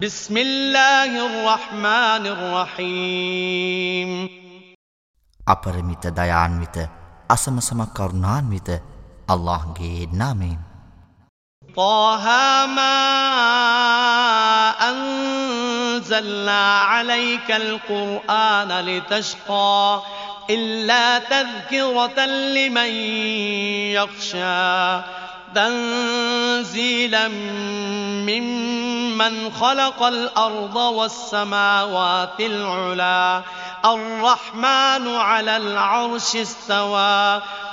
بسم الله الرحمن الرحيم. අපරිමිත දයාන්විත අසමසම කරුණාන්විත අල්ලාහ්ගේ නාමයෙන්. طه ما أنزلنا عليك القرآن لتشقى إلا تذكرة لمن يخشى تنزيلا ممن خلق الأرض والسماوات العلا. الرحمن على العرش استوى.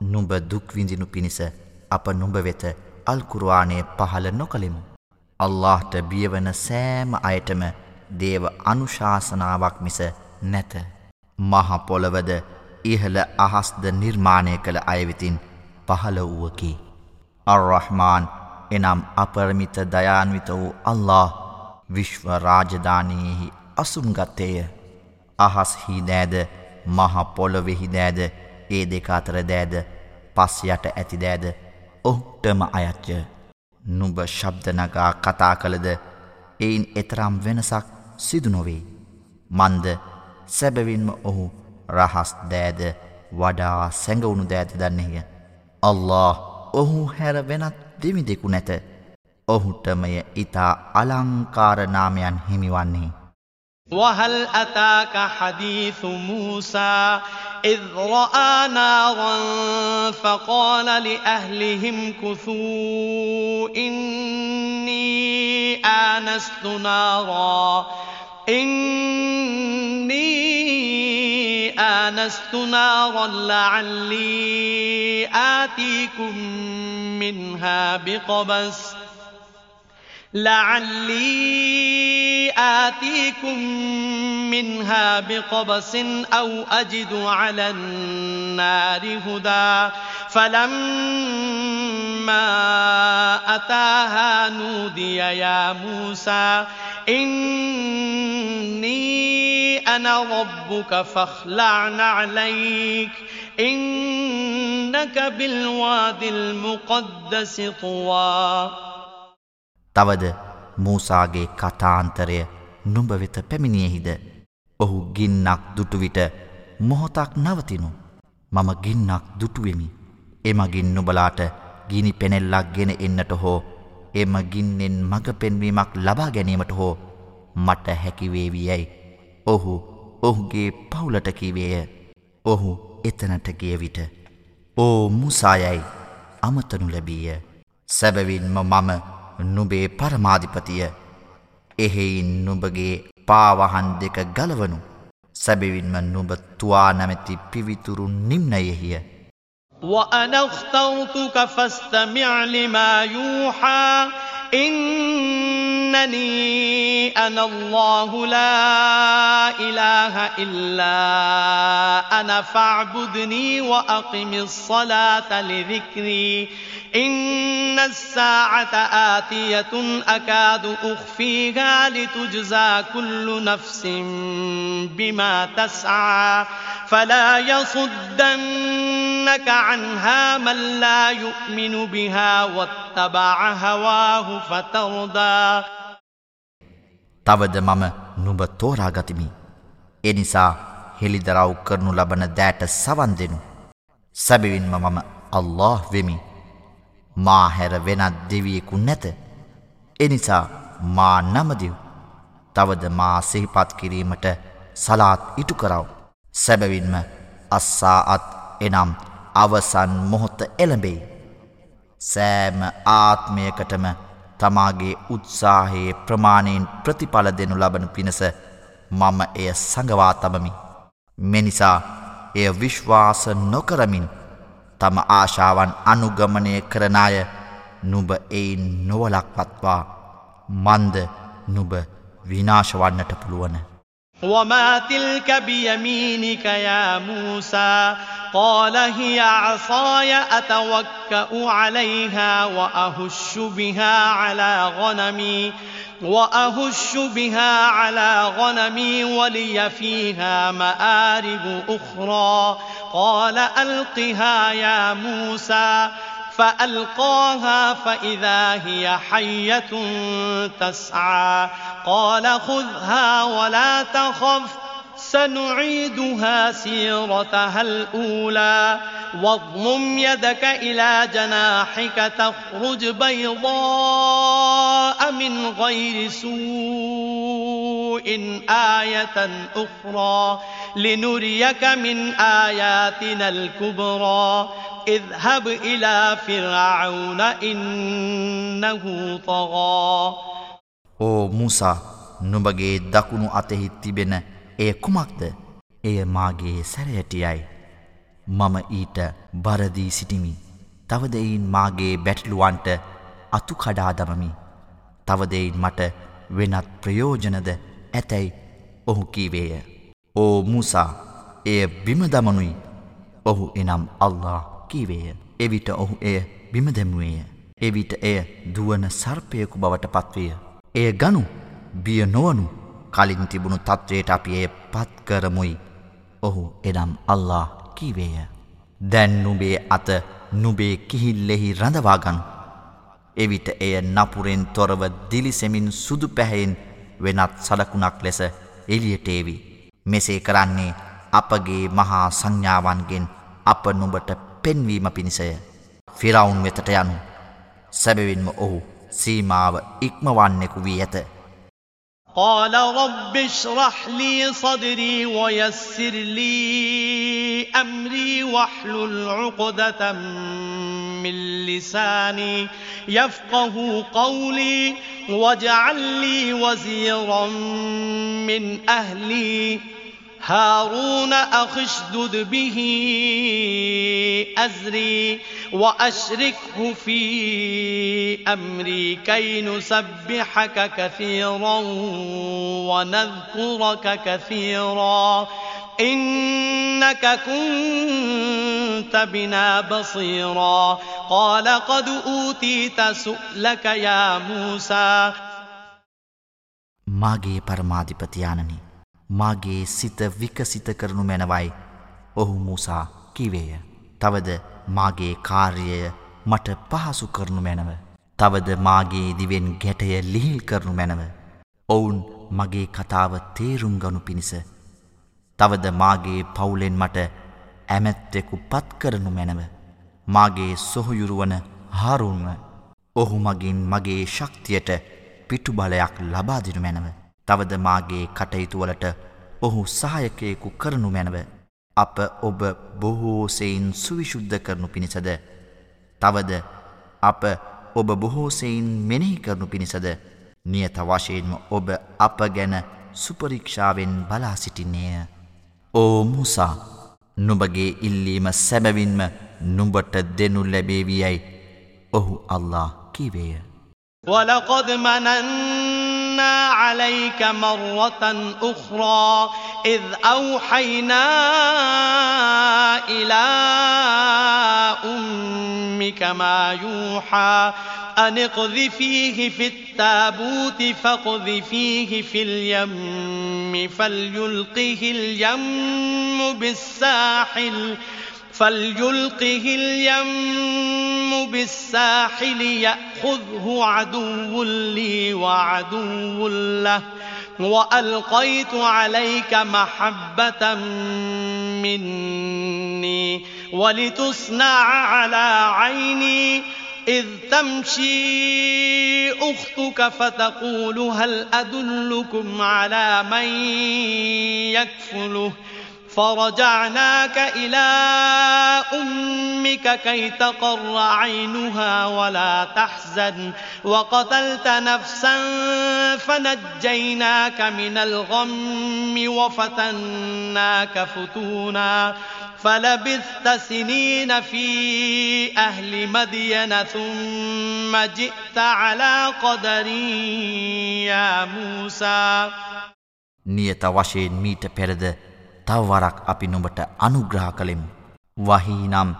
නුඹ දුක්විඳිනු පිණිස අප නුඹ වෙත අල්කුරවානය පහළ නොකළෙමු. අල්لهට බියවන සෑම අයටම දේව අනුශාසනාවක් මිස නැත. මහපොළවද ඉහළ අහස්ද නිර්මාණය කළ අයවිතින් පහළ වුවකි. අර්රහ්මාන් එනම් අපරමිත දයාන්විත වූ අල්له විශ්ව රාජධානයෙහි අසුම්ගත්තේය. අහස් හිදෑද මහපොළොවෙහිදෑද දෑද ඒ දෙකාතර දෑද පස් යට ඇති දෑද ඔහුටම අයච්චය. නුබ ශබ්දනගා කතා කළද එයින් එතරම් වෙනසක් සිදු නොවේ. මන්ද සැබවින්ම ඔහු රහස් දෑද වඩා සැඟවුණු දෑත දන්නේය. අල්له ඔහු හැර වෙනත් දෙවිදෙකු නැත. ඔහුටමය ඉතා අලංකාරනාමයන් හිමිවන්නේ. وهل أتاك حديث موسى إذ رأى نارا فقال لأهلهم كثوا إني آنست نارا إني آنست نارا لعلي آتيكم منها بقبس لعلي آتيكم منها بقبس أو أجد على النار هدى فلما أتاها نودي يا موسى إني أنا ربك فاخلع عليك إنك بالواد المقدس طوى තවද මූසාගේ කතාන්තරය නුඹ වෙත පැමිණියෙහිද. ඔහු ගින්නක් දුටුවිට මොහොතක් නවතිනු. මම ගින්නක් දුටුවෙමි. එමගින් නුබලාට ගිනි පෙනෙල්ලක් ගෙන එන්නට හෝ එම ගින්නෙන් මඟ පෙන්වීමක් ලබා ගැනීමට හෝ මට හැකිවේවී යැයි. ඔහු ඔහුගේ පවුලට කිවේය. ඔහු එතනට ගිය විට. ඕ මුසායයි අමතනු ලැබීය. සැබවින්ම මම නුබේ පරමාධිපතිය එහෙයින් නුඹගේ පාවහන් දෙක ගලවනු සැබවින්ම නුඹ තුවා නැමැති පිවිතුරු නිම්නයෙහිය وأنا اخترتك فاستمع لما يوحى إنني أنا الله لا إله إلا أنا فاعبدني وأقم الصلاة لذكري إن الساعة آتية أكاد أخفيها لتجزى كل نفس بما تسعى فلا يصدنك عنها من لا يؤمن بها واتبع هواه فترضى තවද මම නුඹ තෝරාගතිමි. එනිසා හෙළිදරව් කරනු ලබන දෑට සවන් දෙනු. සැබවින්ම මම අල්له වෙමි. මා හැර වෙනත් දෙවියෙකු නැත. එනිසා මා නමදිව්. තවද මා සිහිපත් කිරීමට සලාත් ඉටු කරව. සැබවින්ම අස්සාಅත් එනම් අවසන් මොහොත්ත එළඹෙයි. සෑම ආත්මයකටම තමාගේ උත්සාහයේ ප්‍රමාණයෙන් ප්‍රතිඵල දෙනු ලබන පිණිස මම එය සඟවා තබමි. මෙනිසා එය විශ්වාස නොකරමින් තම ආශාවන් අනුගමනය කරනාය නුබ එයින් නොවලක් පත්වා මන්ද නුබ විනාශවන්නට පුළුවන. وما تلك بيمينك يا موسى قال هي عصاي أتوكأ عليها وأهش بها على غنمي وأهش بها على غنمي ولي فيها مآرب أخرى. قال ألقها يا موسى فألقاها فإذا هي حية تسعى. قال خذها ولا تخف سنعيدها سيرتها الأولى واضمم يدك إلى جناحك تخرج بيضاء من غير سوء آية أخرى لنريك من آياتنا الكبرى اذهب إلى فرعون إنه طغى ඕ මූසා නුඹගේ දකුණු අතෙහි තිබෙන එය කුමක්ද? එය මාගේ සැරයටියයි. මම ඊට බරදී සිටිමි. තවදයින් මාගේ බැටලුවන්ට අතු කඩා දමමි. තවදයින් මට වෙනත් ප්‍රයෝජනද ඇතැයි ඔහු කීවේය. ඕ මූසා එය බිමදමනුයි ඔහු එනම් අල්له කීවේය. එවිට ඔහු එය බිමදැමුවේය එවිට එය දුවන සර්පයකු බවට පත්වය. එය ගනු බිය නොවනු කලින් තිබුණු තත්ත්වයට අපි එය පත්කරමුයි ඔහු එනම් අල්له කීවේය. දැන් නුබේ අත නුබේ කිහිල්ලෙහි රඳවාගනු. එවිට එය නපුරෙන් තොරව දිලිසෙමින් සුදු පැහැයෙන් වෙනත් සලකුණක් ලෙස එලියටේවි මෙසේ කරන්නේ අපගේ මහා සංඥාවන්ගෙන් අප නුඹට පෙන්වීම පිණිසය. ෆිරවුන් වෙතට යනු. සැබවින්ම ඔහු සීමාව ඉක්මවන්නෙකු වී ඇත. قال رب اشرح لي صدري ويسر لي أمري واحلل عقدة من لساني يفقه قولي واجعل لي وزيرا من أهلي هارون أخشدد به أزري وأشركه في أمري كي نسبحك كثيرا ونذكرك كثيرا إنك كنت بنا بصيرا قال قد أوتيت سؤلك يا موسى මාගේ පරමාධිපතියානනි මාගේ සිත විකසිත කරනු මැනවයි ඔහු මුසා කිවේය. තවද මාගේ කාර්යය මට පහසු කරනු මැනව. තවද මාගේ දිවෙන් ගැටය ලිහිල් කරනු මැනව. ඔවුන් මගේ කතාව තේරුම් ගනු පිණිස. තවද මාගේ පවුලෙන් මට ඇමැත්තෙකු පත් කරනු මැනව. මාගේ සොහොයුරුවන හාරුන්ව ඔහු මගින් මගේ ශක්තියට පිටුබලයක් ලබාදිනු මැනව. තවද මාගේ කටයුතුවලට ඔහු සහයකයෙකු කරනු මැනව. අප ඔබ බොහෝසයින් සුවිශුද්ධ කරනු පිණිසද? තවද අප ඔබ බොහෝසයින් මෙනෙහි කරනු පිණිසද? නියත වශයෙන්ම ඔබ අප ගැන සුපරීක්ෂාවෙන් බලා සිටින්නේය. ඕ මුසා නුබගේ ඉල්ලීම සැබවින්ම නුඹට දෙනු ලැබේවියයි. ඔහු අල්له කිවේය. වලකොද මනන්න عَلَيْكَ مَرَّةً أُخْرَى إِذْ أَوْحَيْنَا إِلَى أُمِّكَ مَا يُوحَى أَنِ اقْذِفِيهِ فِي التَّابُوتِ فَاقْذِفِيهِ فِي الْيَمِّ فَلْيُلْقِهِ الْيَمُّ بِالسَّاحِلِ فليلقه اليم بالساحل يأخذه عدو لي وعدو له وألقيت عليك محبة مني ولتصنع على عيني إذ تمشي أختك فتقول هل أدلكم على من يكفله ؟ فرجعناك إلى أمك كي تقر عينها ولا تحزن وقتلت نفسا فنجيناك من الغم وفتناك فتونا فلبثت سنين في أهل مدين ثم جئت على قدر يا موسى نية وشين ميت پرده තවවරක් අපි නුඹට අනුග්‍රහ කළෙමු. වහී නම්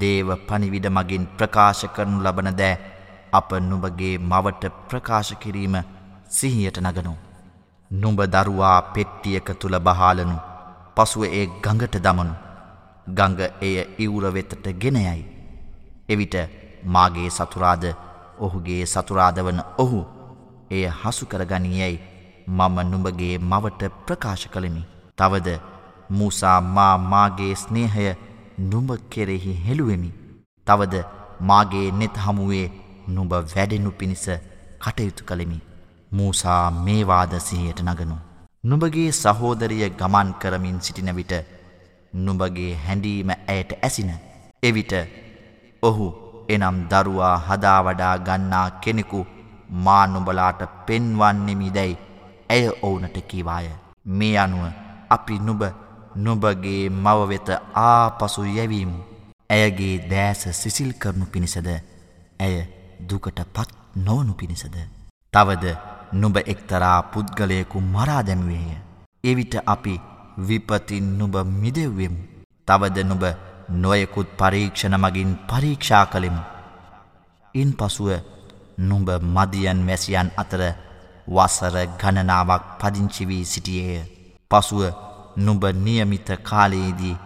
දේව පනිවිඩ මගින් ප්‍රකාශ කරනු ලබන දෑ අප නුඹගේ මවට ප්‍රකාශ කිරීම සිහියට නගනු. නුඹ දරුවා පෙට්ටියක තුළ බහාලනු පසුව ඒ ගඟට දමනු. ගඟ එය ඉවුර වෙතට ගෙනයයි. එවිට මාගේ සතුරාද ඔහුගේ සතුරාද වන ඔහු එය හසුකරගනියයි මම නුඹගේ මවට ප්‍රකාශ කළෙමි. තවද මූසා මා මාගේ ස්නේහය නුඹ කෙරෙහි හෙළුවෙමි. තවද මාගේ නෙත් හමුවේ නුඹ වැඩෙනු පිණිස කටයුතු කළෙමි. මූසා මේවාද සිහියට නගනු. නුඹගේ සහෝදරිය ගමන් කරමින් සිටින විට නුඹගේ හැඬීම ඇයට ඇසින. එවිට ඔහු එනම් දරුවා හදාවඩා ගන්නා කෙනෙකු මා නුඹලාට පෙන්වන්නෙමි දැයි ඇය ඔවුනට කීවාය. මේ අනුව අපි නුබ නුබගේ මවවෙත ආපසු යැවීමු. ඇයගේ දෑස සිසිල් කරනු පිණිසද ඇය දුකට පත් නොවනු පිණිසද. තවද නුබ එක්තරා පුද්ගලයකු මරා දැමුවේය. එවිට අපි විපතින් නුබ මිදෙව්වෙමු. තවද නුබ නොයකුත් පරීක්ෂණ මගින් පරීක්ෂා කළෙමු. ඉන් පසුව නුඹ මදියන් වැසියන් අතර වසර ගණනාවක් පදිංචිවී සිටියේය. පසුව නුඹ නියමිත කාලයේදී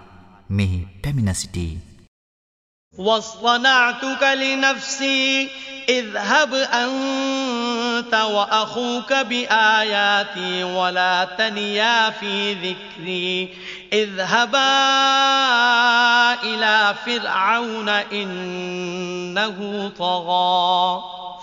මෙහි පැමිණ සිටී. واصطنعتك لنفسي اذهب أنت وأخوك بآياتي ولا تنيا في ذكري اذهبا إلى فرعون إنه طغى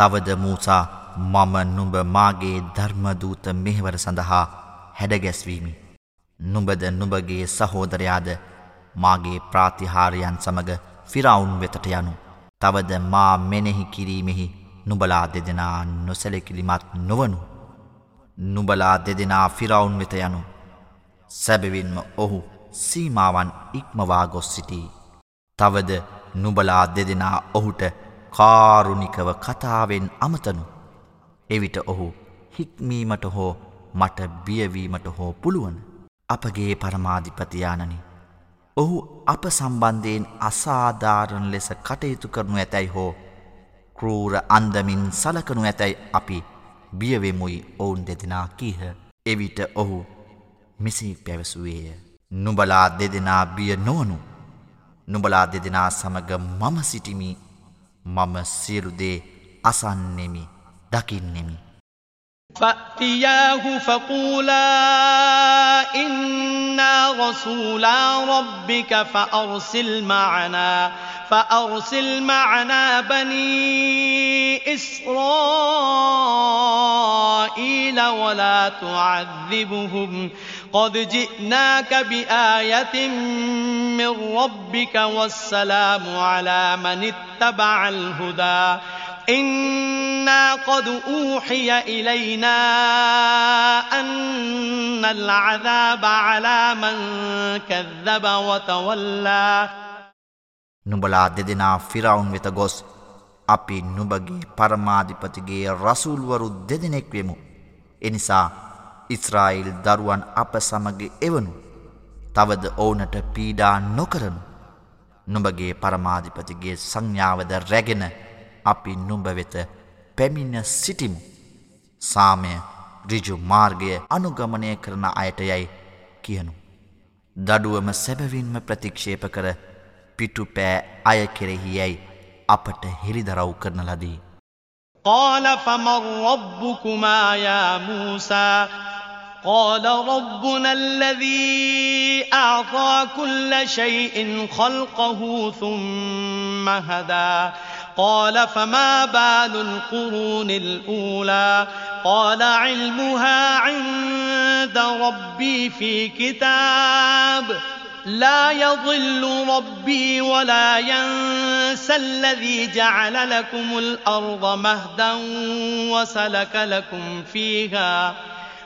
තවද මූසා මම නුඹ මාගේ ධර්මදූත මෙහෙවර සඳහා හැඩගැස්වීමි. නුඹද නුඹගේ සහෝදරයාද මාගේ ප්‍රාතිහාරයන් සමඟ ෆිරවුන් වෙතට යනු. තවද මා මෙනෙහි කිරීමෙහි නුබලා දෙදෙනා නොසැලකිලිමත් නොවනු. නුබලා දෙදෙනා ෆිරවුන් වෙත යනු. සැබවින්ම ඔහු සීමාවන් ඉක්මවා ගොස් සිටී. තවද නුබලා දෙදෙනා ඔහුට කාරුණිකව කතාවෙන් අමතනු. එවිට ඔහු හික්මීමට හෝ මට බියවීමට හෝ පුළුවන. අපගේ පරමාධිපතියානනි. ඔහු අප සම්බන්ධයෙන් අසාධාරණ ලෙස කටයුතු කරනු ඇතැයි හෝ කරූර අන්දමින් සලකනු ඇතැයි අපි බියවෙමුයි ඔවුන් දෙදෙනා කීහ. එවිට ඔහු මෙසි පැවසුවේය. නුබලා දෙදෙනා බිය නොවනු. නුබලා දෙදෙනා සමග මම සිටිමි මම සියලු දේ අසන්නෙමි දකින්නෙමි فأتياه فقولا إنا رسولا ربك فأرسل معنا فأرسل معنا بني إسرائيل ولا تعذبهم قد جئناك بآية من ربك والسلام على من اتبع الهدى إنا قد أوحي إلينا أن العذاب على من كذب وتولى නුඹලා දෙදෙනා ෆිරවුන් වෙත ගොස් අපි නුබගේ පරමාධිපතිගේ රසූල්වරු දෙදෙනෙක් වෙමු. එනිසා ඉස්රායිල් දරුවන් අප සමග එවනු. තවද ඕනට පීඩා නොකරනු. නුඹගේ පරමාධිපතිගේ සංඥාවද රැගෙන අපි නුඹ වෙත පැමිණ සිටිමු. සාමය රිජු මාර්ගය අනුගමනය කරන අයට යැයි කියනු. දඩුවම සැබවින්ම ප්‍රතික්ෂේප කර පිටු පෑ අය කෙරෙහි යැයි අපට හෙළිදරව් කරන ලදී. قال فمن ربكما يا موسى قال ربنا الذي أعطى كل شيء خلقه ثم هدى. قال فما بال القرون الأولى؟ قال علمها عند ربي في كتاب. لا يضل ربي ولا ينسى الذي جعل لكم الأرض مهدا وسلك لكم فيها.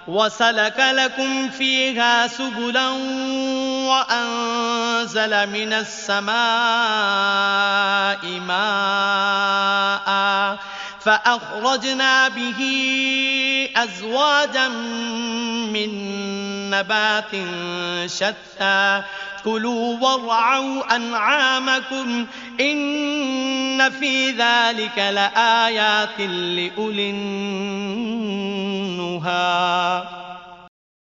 وسلك لكم فيها سبلا وأنزل من السماء ماء فأخرجنا به أزواجا من نبات شتى كلوا وارعوا أنعامكم إن في ذلك لآيات لأولي النهى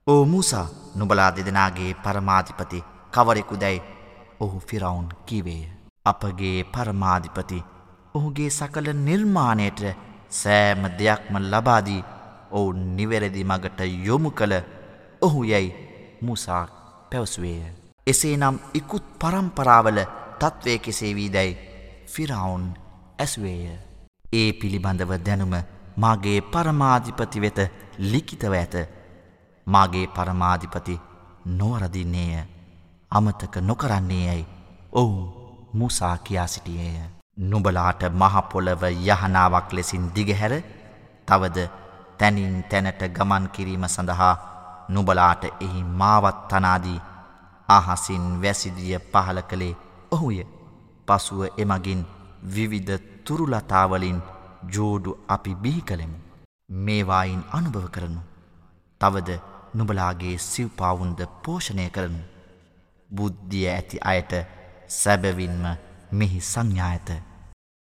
ඕ මූසා නුබලා දෙදෙනගේ පරමාධිපති කවරෙකු දැයි ඔහු ෆිරවුන් කිවේය. අපගේ පරමාධිපති ඔහුගේ සකල නිර්මාණයට සෑම දෙයක්ම ලබාදී ඔවුන් නිවැරදි මගට යොමු කළ ඔහු යැයි මුසා පැවසුවේය. එසේ නම් ඉකුත් පරම්පරාවල තත්ත්වය කෙසේ වී දැයි ෆිරවුන් ඇස්වේය. ඒ පිළිබඳව දැනුම මාගේ පරමාධිපති වෙත ලිකිතව ඇත මාගේ පරමාධිපති නොවරදින්නේය අමතක නොකරන්නේ යැයි ඔවු මුසා කියා සිටියේය. නුබලාට මහපොළව යහනාවක් ලෙසින් දිගහැර තවද තැනින් තැනට ගමන් කිරීම සඳහා නුබලාට එහි මාවත් තනාදී අහසින් වැසිදිය පහල කළේ ඔහුය පසුව එමගින් විවිධ තුරුලතාවලින් ජෝඩු අපි බිහි කළෙමු. මේවායින් අනුභව කරනු. තවද නුබලාගේ සිව්පාවුන්ද පෝෂණය කරනු. බුද්ධිය ඇති අයට සැබවින්ම මෙහි සංඥාඇත.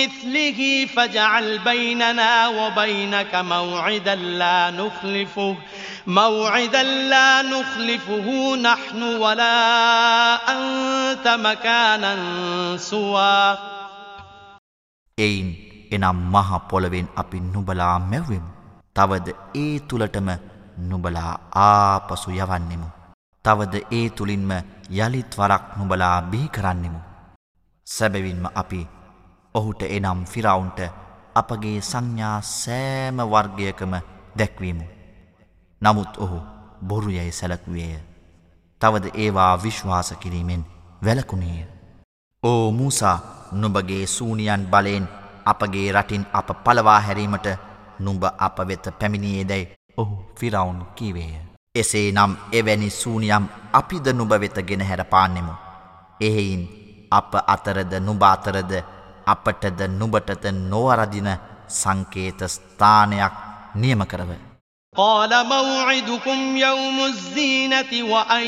مثله فاجعل بيننا وبينك موعدا لا نخلفه موعدا لا نخلفه نحن ولا أنت مكانا سوى එයින් එනම් මහ පොළවෙන් අපි නුබලා මැව්වෙමු. තවද ඒ තුළටම නුබලා ආපසු යවන්නෙමු. තවද ඒ තුළින්ම යළිත් වරක් නුබලා බිහි කරන්නෙමු. සැබවින්ම අපි ඔහුට එනම් ෆිරවුන්ට අපගේ සංඥා සෑම වර්ගයකම දැක්වීමු. නමුත් ඔහු බොරු යැයි සැලක්වේය. තවද ඒවා විශ්වාස කිරීමෙන් වැලකුණේය. ඕ මූසා නුබගේ සූනියන් බලයෙන් අපගේ රටින් අප පලවා හැරීමට නුඹ අප වෙත පැමිණියේදැයි ඔහු ෆිරවුන් කීවේය. එසේ නම් එවැනි සූනියම් අපිද නුබ වෙත ගෙන හැර පාන්නෙමු. එහෙයින් අප අතරද නුබාතරද අපටද නුබටද නොවරදින සංකේත ස්ථානයක් නියම කරව. قال موعدكم يوم الزينة وأن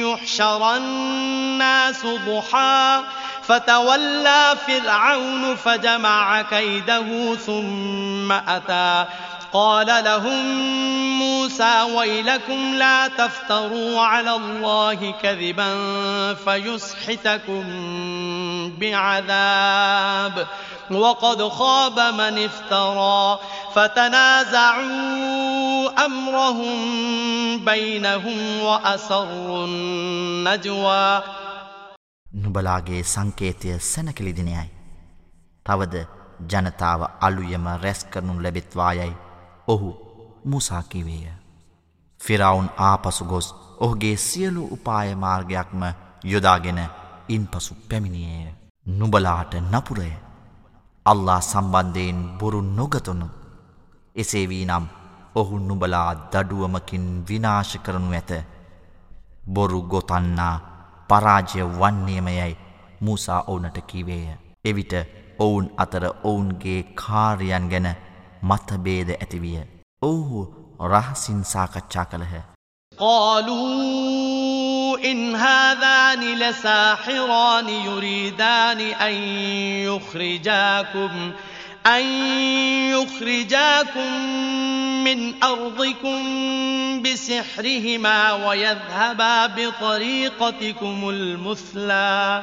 يحشر الناس ضحى فتولى فرعون فجمع كيده ثم أتى قال لهم موسى ويلكم لا تفتروا على الله كذبا فيسحتكم بعذاب وقد خاب من افترى فتنازعوا أمرهم بينهم وأسروا النجوى නුබලාගේ සංකේතය සැනකලිදිනයයි. තවද ජනතාව අලුයම රැස් කරනු ලැබෙත්වායයි ඔහු මුසාකිවේය. ෆිරවුන් ආපසු ගොස් ඔහුගේ සියලු උපාය මාර්ගයක්ම යොදාගෙන ඉන් පසු පැමිණියය. නුබලාට නපුරය. අල්ලා සම්බන්ධයෙන් බොරු නොගතනු. එසේ වී නම් ඔහු නුබලා දඩුවමකින් විනාශ කරනු ඇත. බොරු ගොතන්නා පරාජය වන්නේමයයි මූසා ඕනට කිවේය. එවිට ඔවුන් අතර ඔවුන්ගේ කාර්යන් ගැන මතබේද ඇතිවිය. ඔවුහු රහසින් සාකච්ඡා කළහ. قالوا إن هذان لساحران يريدان أن يخرجاكم أن يخرجاكم من أرضكم بسحرهما ويذهبا بطريقتكم المثلى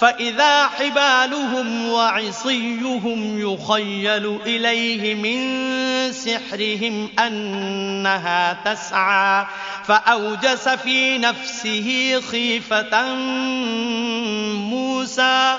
فإذا حبالهم وعصيهم يخيل إليه من سحرهم أنها تسعى فأوجس في نفسه خيفة موسى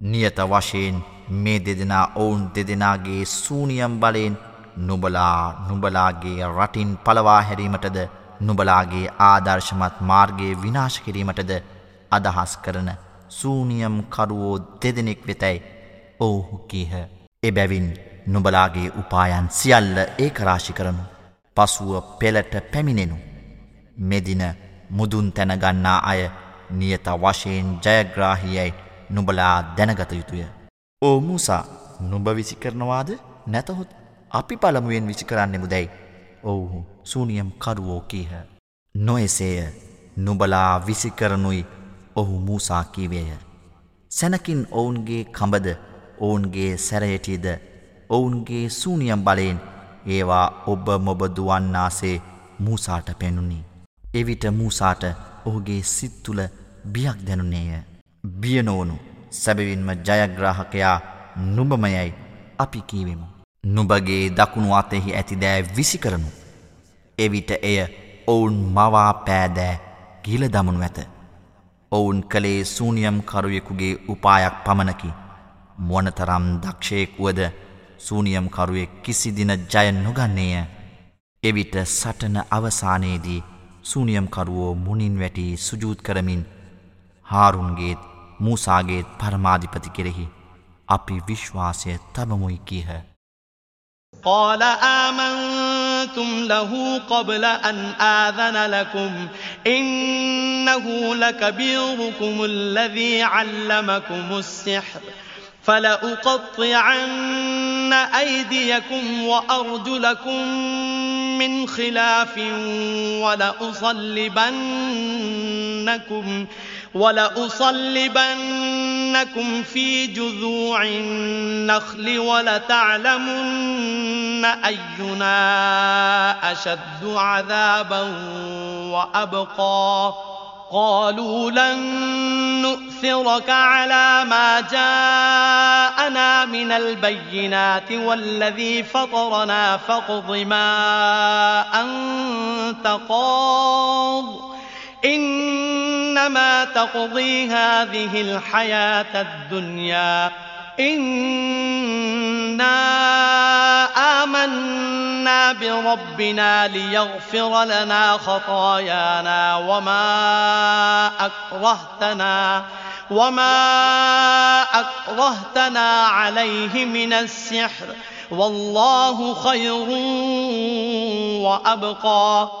නියත වශයෙන් මේ දෙදෙනා ඔවුන් දෙදෙනාගේ සූනියම් බලයෙන් නුබලා නුබලාගේ රටින් පලවා හැරීමටද නුබලාගේ ආදර්ශමත් මාර්ගයේ විනාශ කිරීමටද අදහස් කරන සූනියම් කරුවෝ දෙදෙනෙක් වෙතැයි ඔවුහු කීහ. එබැවින් නුබලාගේ උපායන් සියල්ල ඒකරාශි කරනු. පසුව පෙළට පැමිණෙනු. මෙදින මුදුන් තැනගන්නා අය නියත වශයෙන් ජයග්‍රාහියයි නුබලා දැනගත යුතුය. ඕ මූසා නුබ විසි කරනවාද නැතහොත් අපි පළමුුවෙන් විසි කරන්නෙමු දැයි ඔවුහු සූනියම් කරුවෝ කීහ. නොෙසේය නුබලා විසිකරනුයි ඔහු මූසා කීවේය. සැනකින් ඔවුන්ගේ කඹද ඔවුන්ගේ සැරයටියද ඔවුන්ගේ සූනියම් බලයෙන් ඒවා ඔබ මොබදුවන්නාසේ මූසාට පෙනුණි. එවිට මූසාට ඔහුගේ සිත්තුල බියක් දැනුනේය. බියනෝවනු සැබවින්ම ජයග්‍රාහකයා නුබමයයි අපි කීවෙමු. නුබගේ දකුණු අතෙහි ඇතිදෑ විසිකරනු. එවිට එය ඔවුන් මවා පෑදෑ ගිල දමනු ඇත. ඔවුන් කළේ සූනියම්කරුවෙකුගේ උපායක් පමණකි. මොනතරම් දක්ෂයෙක් වුවද සූනියම්කරුවෙක් කිසිදින ජය නොගන්නේය. එවිට සටන අවසානයේදී සූනියම්කරුවෝ මුනින් වැටි සුජූත් කරමින් හාරුන්ගේත් මූසාගේත් පරමාධිපති කෙරෙහි අපි විශ්වාසය තබමුයි කීහ. قال آمنتم له قبل أن آذن لكم إنه لكبيركم الذي علمكم السحر فلأقطعن أيديكم وأرجلكم من خلاف ولأصلبنكم ولأصلبنكم في جذوع النخل ولتعلمن أينا أشد عذابا وأبقى. قالوا لن نؤثرك على ما جاءنا من البينات والذي فطرنا فاقض ما أنت قاض. إنما تقضي هذه الحياة الدنيا. إنا آمنا بربنا ليغفر لنا خطايانا وما أكرهتنا وما أكرهتنا عليه من السحر. والله خير وأبقى.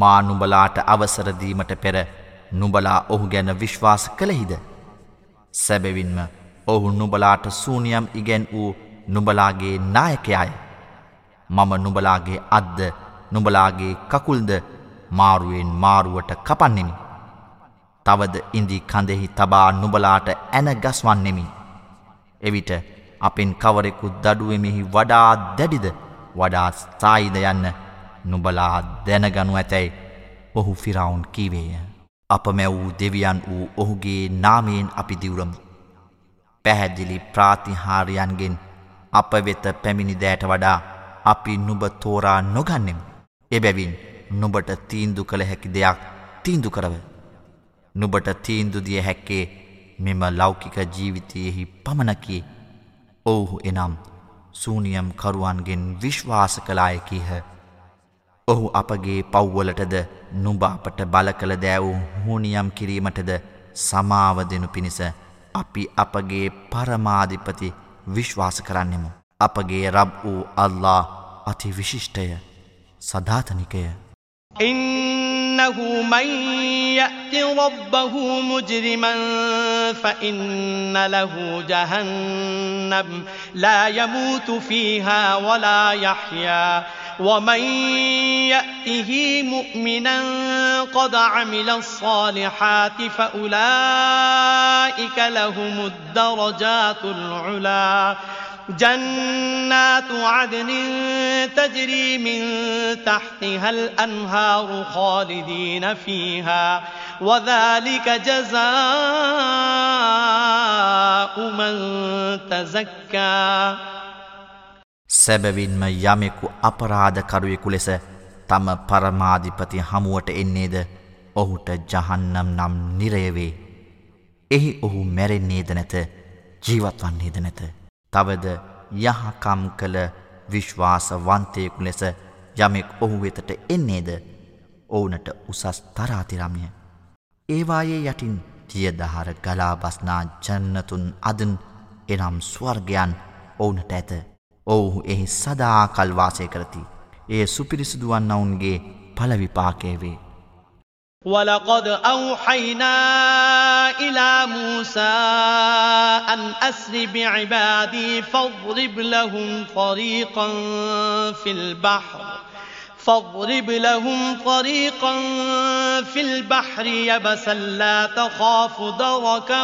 මා නුඹලාට අවසරදීමට පෙර නුබලා ඔහු ගැන විශ්වාස කළෙහිද. සැබවින්ම ඔහු නුබලාට සූනියම් ඉගැන් වූ නුබලාගේ නායකයාය. මම නුබලාගේ අද්ද නුබලාගේ කකුල්ද මාරුවෙන් මාරුවට කපන්නෙමි. තවද ඉන්දි කඳෙහි තබා නුබලාට ඇන ගස්වන්නෙමි. එවිට අපෙන් කවරෙකු දඩුවමෙහි වඩා දැඩිද වඩා ස්ථායිද යන්න නුබලා දැනගනු ඇතැයි ඔහු ෆිරවුන් කීවේය. අප මැවූ දෙවියන් වූ ඔහුගේ නාමයෙන් අපි දිවරමු. පැහැදිලි ප්‍රාතිහාරයන්ගෙන් අප වෙත පැමිණිදෑට වඩා අපි නුබ තෝරා නොගන්නෙමු. එබැවින් නුබට තීන්දු කළ හැකි දෙයක් තීන්දු කරව. නුබට තීන්දු දිය හැක්කේ මෙම ලෞකික ජීවිතයෙහි පමණකි ඔවුහු එනම් සූනියම් කරුවන්ගෙන් විශ්වාස කලායකීහ. ඔහු අපගේ පව්වලටද නුබ අපට බල කළ දෑවූ හුනියම් කිරීමටද සමාව දෙනු පිණිස අපි අපගේ පරමාධිපති විශ්වාස කරන්නෙමු. අපගේ රබ් වූ අල්ලා අති විශිෂ්ටය සධාතනිකය. إنه من يأت ربه مجرما فإن له جهنم لا يموت فيها ولا يحيا ومن يأته مؤمنا قد عمل الصالحات فأولئك لهم الدرجات العلا. جنات عدن تجري من تحتها الأنهار خالدين فيها وذلك جزاء من تزكى. සැබවින්ම යමෙකු අපරාධකරුවෙකු ලෙස තම පරමාධිපති හමුවට එන්නේද ඔහුට ජහන්නම් නම් නිරයවේ. එහි ඔහු මැරෙන්නේද නැත ජීවත්වන්නේද නැත. තවද යහකම් කළ විශ්වාසවන්තයෙකු ලෙස යමෙක් ඔහු වෙතට එන්නේද ඔවුනට උසස් තරාතිරම්ය. ඒවායේ යටින් තියදහර ගලාබස්නා ජන්නතුන් අදන් එනම් ස්වර්ගයන් ඔවුනට ඇත. ඔවුහු එහි සදා කල්වාසය කරති. ඒ සුපිරිසිදු වන්නවුන්ගේ පලවිපාකය වේ. ولقد أوحينا إلى موسى أن أسر بعبادي فاضرب لهم طريقا في البحر فاضرب لهم طريقا في البحر يبسا لا تخاف دركا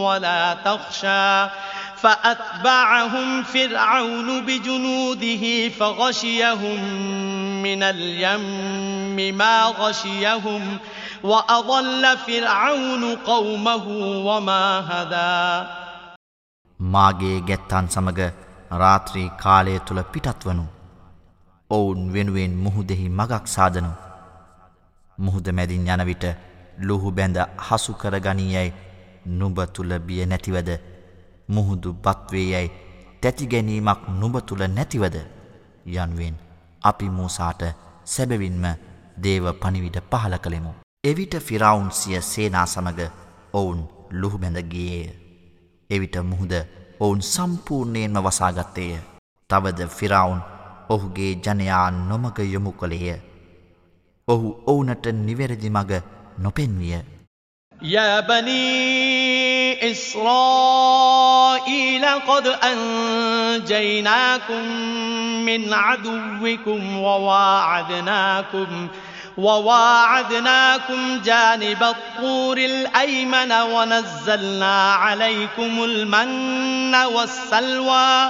ولا تخشى فأتبعهم فرعون بجنوده فغشيهم من اليم ما غشيهم وأضل فرعون قومه وما هدى මාගේ ගැත්තන් සමග රාත්‍රී කාලය තුළ පිටත්වනු ඔවුන් වෙනුවෙන් මුහුදෙහි මගක් සාදනු මුහුද මැදින් යනවිට ලුහු බැඳ හසු කරගනීයයි නුබ තුළ බිය නැතිවද මුහුදු බත්වේ යැයි තැතිගැනීමක් නුබ තුළ නැතිවද යන්වෙන් අපි මූසාට සැබවින්ම දේව පනිවිට පහල කළෙමු. එවිට ෆිරවුන් සිය සේනා සමග ඔවුන් ලුහුබැඳගේය. එවිට මුහුද ඔවුන් සම්පූර්ණයෙන්ම වසාගත්තේය. තවද ෆිරවුන් ඔහුගේ ජනයා නොමග යොමු කළේය. ඔහු ඔවුනට නිවැරදි මග නොපෙන්විය. يا إسرائيل قد أنجيناكم من عدوكم وواعدناكم وواعدناكم جانب الطور الأيمن ونزلنا عليكم المن والسلوى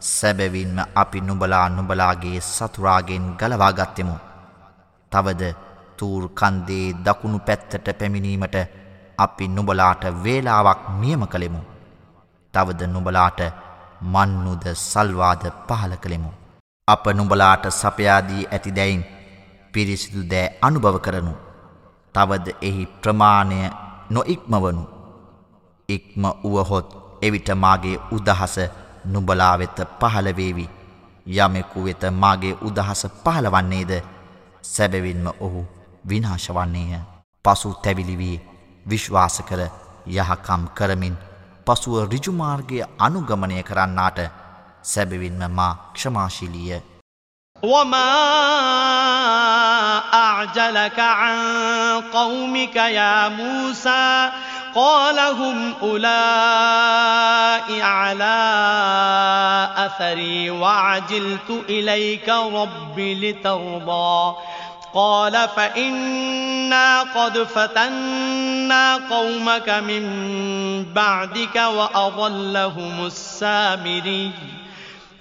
සැබැවින්ම අපි නුබලා නුබලාගේ සතුරාගෙන් ගලවාගත්තෙමු. තවද තූර් කන්දේ දකුණු පැත්තට පැමිණීමට අපි නුබලාට වේලාවක් නියම කළෙමු. තවද නුබලාට මන්නුද සල්වාද පහල කළෙමු. අප නුබලාට සපයාදී ඇති දැයින් පිරිසිදු දෑ අනුභව කරනු. තවද එහි ප්‍රමාණය නොඉක්මවනු. ඉක්ම වුවහොත් එවිට මාගේ උදහස නුබලා වෙත පහළවේවි යමෙකු වෙත මාගේ උදහස පහළවන්නේද සැබවින්ම ඔහු විනාශවන්නේය පසු තැවිලිවී විශ්වාස කර යහකම් කරමින් පසුව රිජුමාර්ගය අනුගමනය කරන්නාට සැබවින්ම මා ක්ෂමාශිලිය وما أعجلك عن قومك يا موسى قال هم أولئك على أثري وعجلت إليك رب لترضى. قال فإنا قد فتنا قومك من بعدك وأضلهم السامري.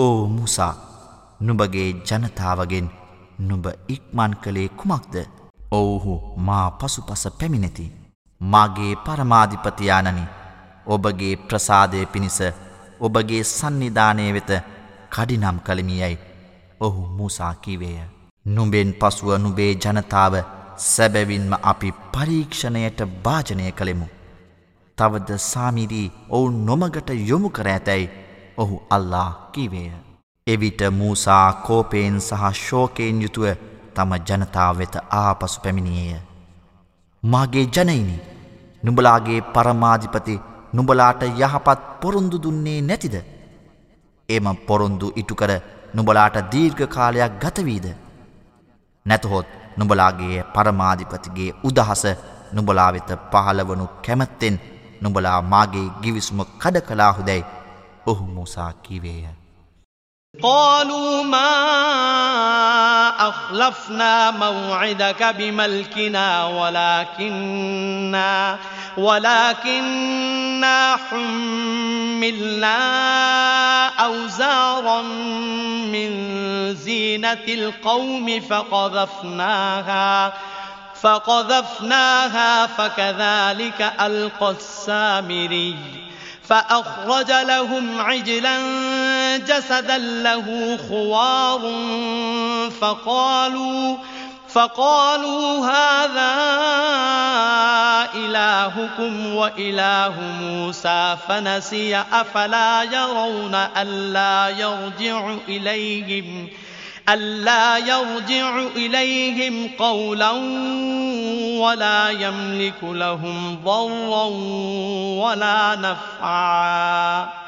ඕ මුසා නුබගේ ජනතාවගෙන් නුබ ඉක්මන් කළේ කුමක්ද? ඔවුහු මා පසුපස පැමිණෙති. මාගේ පරමාධිපතියානනි ඔබගේ ප්‍රසාදය පිණිස ඔබගේ සන්නිධානය වෙත කඩිනම් කළමියයි ඔහු මූසා කිවේය. නුඹෙන් පසුව නුබේ ජනතාව සැබැවින්ම අපි පරීක්ෂණයට භාජනය කළෙමු. තවද සාමිරී ඔවුන් නොමගට යොමු කර ඇතැයි ඔහු අල්ලා කිවේය එවිට මූසා කෝපයෙන් සහ ශෝකයෙන් යුතුව තම ජනතාව වෙත ආපසු පැමිණියේය. මාගේ ජනයිනි නුඹලාගේ පරමාධිපති නුඹලාට යහපත් පොරොන්දු දුන්නේ නැතිද. එම පොරොන්දු ඉටුකර නුඹලාට දීර්ඝ කාලයක් ගතවීද. නැතහොත් නුඹලාගේ පරමාධිපතිගේ උදහස නුඹලා වෙත පහළවනු කැමැත්තෙන් නුඹලා මාගේ ගිවිසුම කඩ කලාහුදැයි ඔහු මුසා කිවේය. قالوا ما أخلفنا موعدك بملكنا ولكننا ولكننا حملنا أوزارا من زينة القوم فقذفناها فقذفناها فكذلك ألقى السامري فأخرج لهم عجلا جسدا له خوار فقالوا فقالوا هذا إلهكم وإله موسى فنسي أفلا يرون ألا يرجع إليهم. ألا يرجع إليهم قولا ولا يملك لهم ضرا ولا نفعا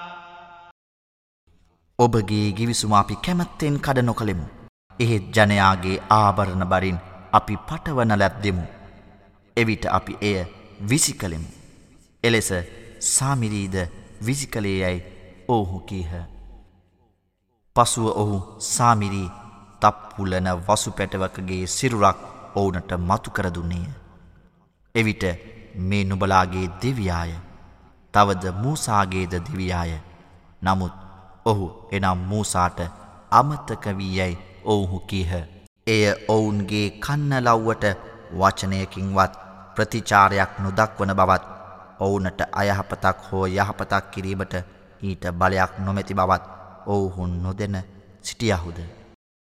ඔබගේ ගිවිසුම අපි කැමැත්තෙන් කඩ නොකළෙමු. එහෙත් ජනයාගේ ආභරණ බරින් අපි පටවන ලැබ්දෙමු. එවිට අපි එය විසි කළෙමු. එලෙස සාමිරීද විසි කළේ යැයි ඔහු කීහ. පසුව ඔහු සාමිරී තප්පුලන වසු පැටවකගේ සිරුරක් ඔවුනට මතු කරදුන්නේය. එවිට මේ නුබලාගේ දෙවියාය තවද මූසාගේද දෙවියාය නමුත් ඔහු එනම් මූසාට අමත්තක වී යැයි ඔවුහු කීහ. එය ඔවුන්ගේ කන්නලව්වට වචනයකින්වත් ප්‍රතිචාරයක් නොදක්වන බවත් ඔවුනට අයහපතක් හෝ යහපතක් කිරීමට ඊට බලයක් නොමැති බවත් ඔවුහුන් නොදෙන සිටියහුද.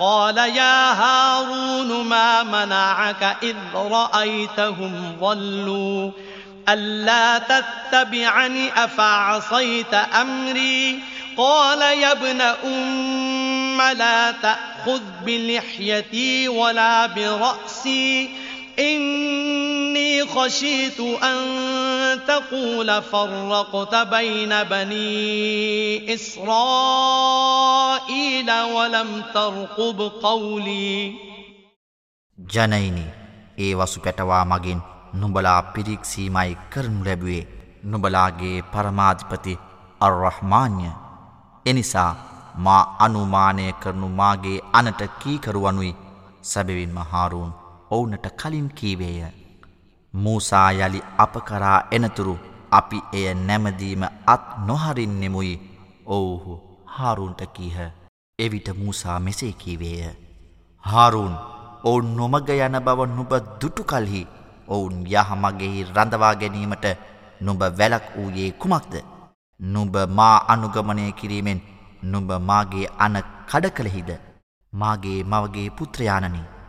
قال يا هارون ما منعك إذ رأيتهم ضلوا؟ ألا تتبعني أفعصيت أمري؟ قال يا ابن أم لا تأخذ بلحيتي ولا برأسي. إني خشيت أن تقول فرقت بين بني إسرائيل ولم ترقب قولي ජනයිනි ඒ වසු පැටවා මගින් නුබලා පිරික්සීමයි කරනු ලැබුවේ නුබලාගේ පරමාධිපති අර්රහ්මාන්‍ය එනිසා මා අනුමානය කරනු මාගේ අනට කීකරුවනුයි සැබවින්ම හාරුන් ඔවුනට කලින් කීවේය මූසා යළි අප කරා එනතුරු අපි එය නැමදීම අත් නොහරින්නෙමුයි ඔවුහු හාරුන්ට කීහ. එවිට මූසා මෙසේ කීවේය. හාරුන් ඔවුන් නොමග යන බව නුබ දුටු කල්හි ඔවුන් යහමගෙහි රඳවා ගැනීමට නුඹ වැලක් වූයේ කුමක්ද. නුඹ මා අනුගමනය කිරීමෙන් නුඹ මාගේ අන කඩ කළෙහිද. මාගේ මවගේ පුත්‍රයානනි.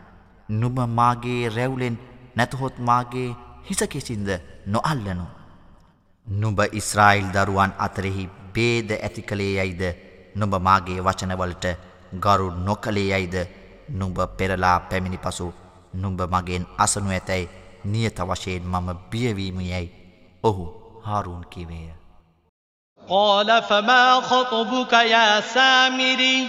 නුම මාගේ රැවුලෙන් නැතහොත් මාගේ හිසකෙසින්ද නොල්ලනු. නුබ ඉස්රායිල් දරුවන් අතරෙහි බේද ඇති කළේ යයිද නුබ මාගේ වචනවලට ගරු නොකළේ යයිද නුඹ පෙරලා පැමිණි පසු නුඹ මගෙන් අසනු ඇතැයි නියත වශයෙන් මම බියවීම යැයි ඔහු හාරුන් කිවේය. قال فما خطبك يا سامري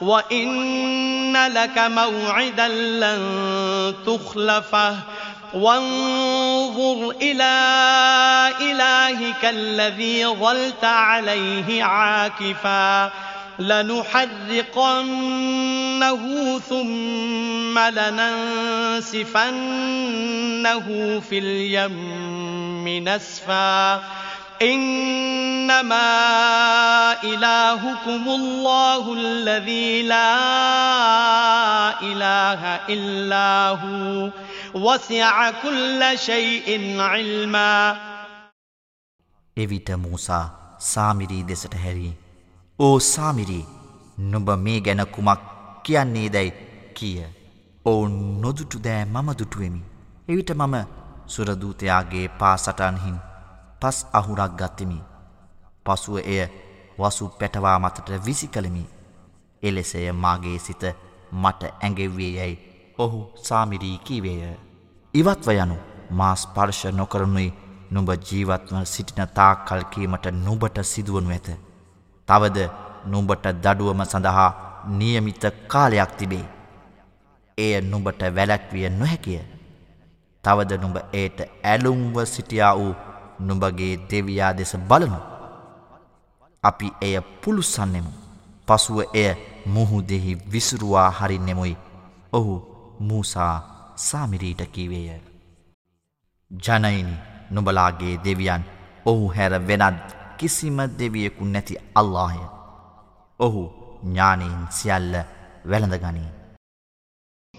وإن لك موعدا لن تخلفه وانظر إلى إلهك الذي ظلت عليه عاكفا لنحرقنه ثم لننسفنه في اليم نسفا إنما إلهكم الله الذي لا إله إلا هو وسع كل شيء علما එවිට මූසා සාමිරී දෙසට හැරී ඕ සාමිරී නුඹ මේ ගැන කුමක් කියන්නේ දැයි කිය ඔවුන් නොදුටු දෑ මම දුටුවෙමි එවිට මම සුරදූතයාගේ පාසටන්හින් පස් අහුරක් ගත්තෙමි පසුව එය වසු පැටවා මතට විසි කළමි එලෙසය මාගේ සිත මට ඇඟෙව්වේ යැයි ඔහු සාමිරී කීවේය. ඉවත්ව යනු මා ස්පර්ශ නොකරනුයි නුඹ ජීවත්ව සිටින තාකල් කීමට නුබට සිදුවනු ඇත. තවද නුඹට දඩුවම සඳහා නියමිත කාලයක් තිබේ. එය නුඹට වැලැක්විය නොහැකිය. තවද නුඹ ඒට ඇලුම්ව සිටියා වූ නුඹගේ දෙවයා දෙස බලනු. අපි එය පුළුසන්නෙමු. පසුව එය මුහුදෙහි විසුරුවා හරින්නෙමුයි. ඔහු මූසා සාමිරීට කීවේය. ජනයිනි නුබලාගේ දෙවියන් ඔහු හැර වෙනත් කිසිම දෙවියෙකු නැති අල්ලාහය. ඔහු ඥානයෙන් සියල්ල වැළඳගනී.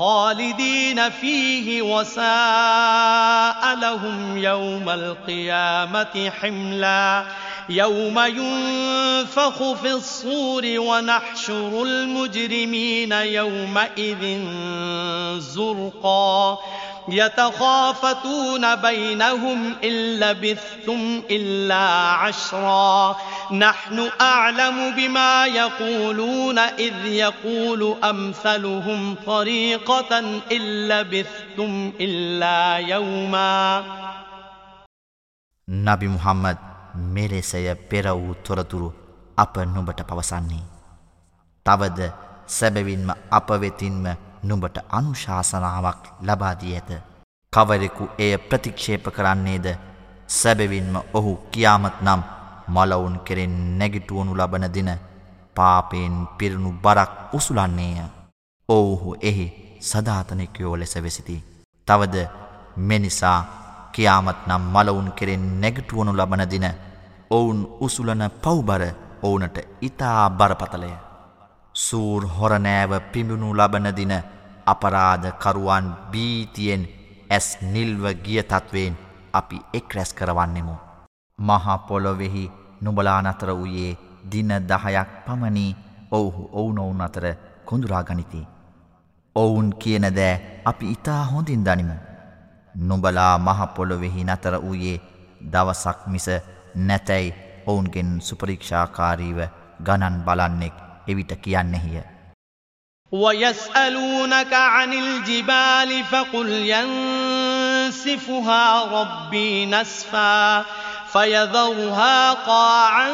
خالدين فيه وساء لهم يوم القيامة حملا يوم ينفخ في الصور ونحشر المجرمين يومئذ زرقا يتخافتون بينهم إن لبثتم إلا عشرا نحن أعلم بما يقولون إذ يقول أمثلهم طريقة إن لبثتم إلا يوما නබි මුහම්මද් මෙලෙසය පෙර වූ තොරතුරු අප නුඹට පවසන්නේ. තවද සැබවින්ම අප වෙතින්ම නුඹට අනුශාසනාවක් ලබාදී ඇත. කවරෙකු එය ප්‍රතික්ෂේප කරන්නේද සැබවින්ම ඔහු කියාමත් නම් මලවුන් කෙරෙන් නැගිටුවනු ලබන දින පාපයෙන් පිරුණු බරක් උසුලන්නේය. ඔවුහු එහි සධාතනකයෝ ලෙස වෙසිති. තවද මෙනිසා කියාමත් නම් මලවුන් කෙරෙන් නැගටුවනු ලබන දින ඔවුන් උසුලන පව්බර ඕනට ඉතා බරපතලය. සූර් හොරනෑව පිඹුණු ලබන දින අපරාධකරුවන් බීතියෙන් ඇස් නිල්ව ගිය තත්වයෙන් අපි එක් රැස් කරවන්නෙමු. මහපොලොවෙහි නුබලා නතර වූයේ දින දහයක් පමණී ඔවුහු ඔවුනොවුන් අතර කොඳුරා ගනිති. ඔවුන් කියන දෑ අපි ඉතා හොඳින් දනිමු. නුඹලා මහපොළොවෙහි නතර වූයේ දවසක් මිස නැතැයි ඔවුන්ගෙන් සුපරීක්ෂාකාරීව ගණන් බලන්නෙක් එවිට කියන්නෙහිය. ويسألونك عن الجبال فقل ينسفها ربي نسفا فيذرها قاعا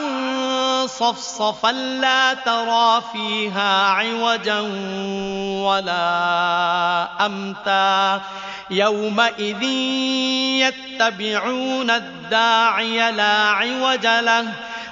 صفصفا لا ترى فيها عوجا ولا أمتا يومئذ يتبعون الداعي لا عوج له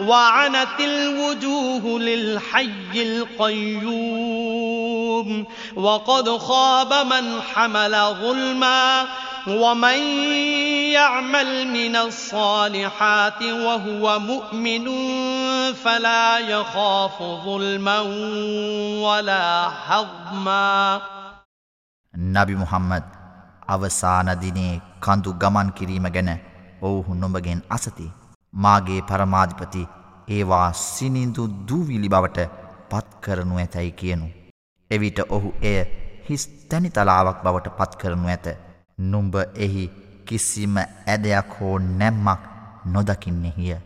وعنت الوجوه للحي القيوم وقد خاب من حمل ظلما ومن يعمل من الصالحات وهو مؤمن فلا يخاف ظلما ولا حظما නබි මුහම්මද් අවසාන දිනේ කඳු ගමන් කිරීම ගැන ඔවුහු නොඹගෙන් අසති. මාගේ පරමාධිපති ඒවා සිනිඳු දූවිලි බවට පත්කරනු ඇතැයි කියනු. එවිට ඔහු එය හිස් තැනිතලාවක් බවට පත්කරනු ඇත. නුම්ඹ එහි කිසිම ඇදයක් හෝ නැම්මක් නොදකින්නෙහිය.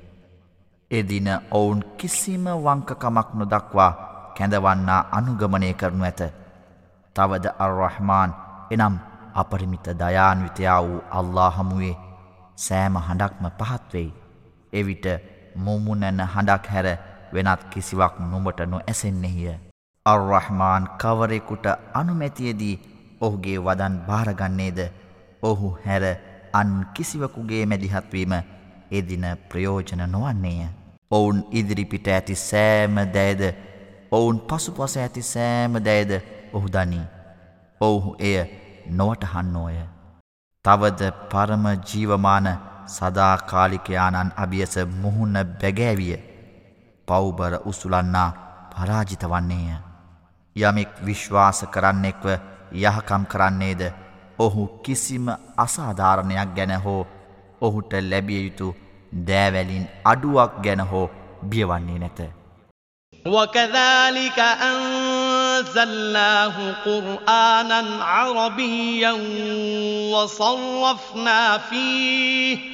එදින ඔවුන් කිසිම වංකකමක් නොදක්වා කැඳවන්නා අනුගමනය කරනු ඇත. තවද අර්රහමාන් එනම් අපරිමිත දයාන්විතයා වූ අල්له හමුවේ සෑම හඬක්ම පහත්වෙයි. එවිට මුමුණන හඬක් හැර වෙනත් කිසිවක් නොඹට නො ඇසෙන්නෙහිය. අර්රහමාන් කවරෙකුට අනුමැතියදී ඔහුගේ වදන් භාරගන්නේද ඔහු හැර අන් කිසිවකුගේ මැදිහත්වීම එදින ප්‍රයෝජන නොවන්නේය. ඔවුන් ඉදිරිපිට ඇති සෑම දෑද ඔවුන් පසුපස ඇති සෑම දෑද ඔහු දනී. ඔවුහු එය නොවටහන්නෝය. තවද පරම ජීවමාන සදාකාලිකයානන් අභියස මුහුණ බැගෑවිය පව්බර උසුලන්නා පරාජිත වන්නේය. යමෙක් විශ්වාස කරන්නෙක්ව යහකම් කරන්නේද ඔහු කිසිම අසාධාරණයක් ගැන හෝ ඔහුට ලැබිය යුතු දෑවැලින් අඩුවක් ගැන හෝ බියවන්නේ නැත. وكذلك أنزلناه قرآنا عربيا وصرفنا فيه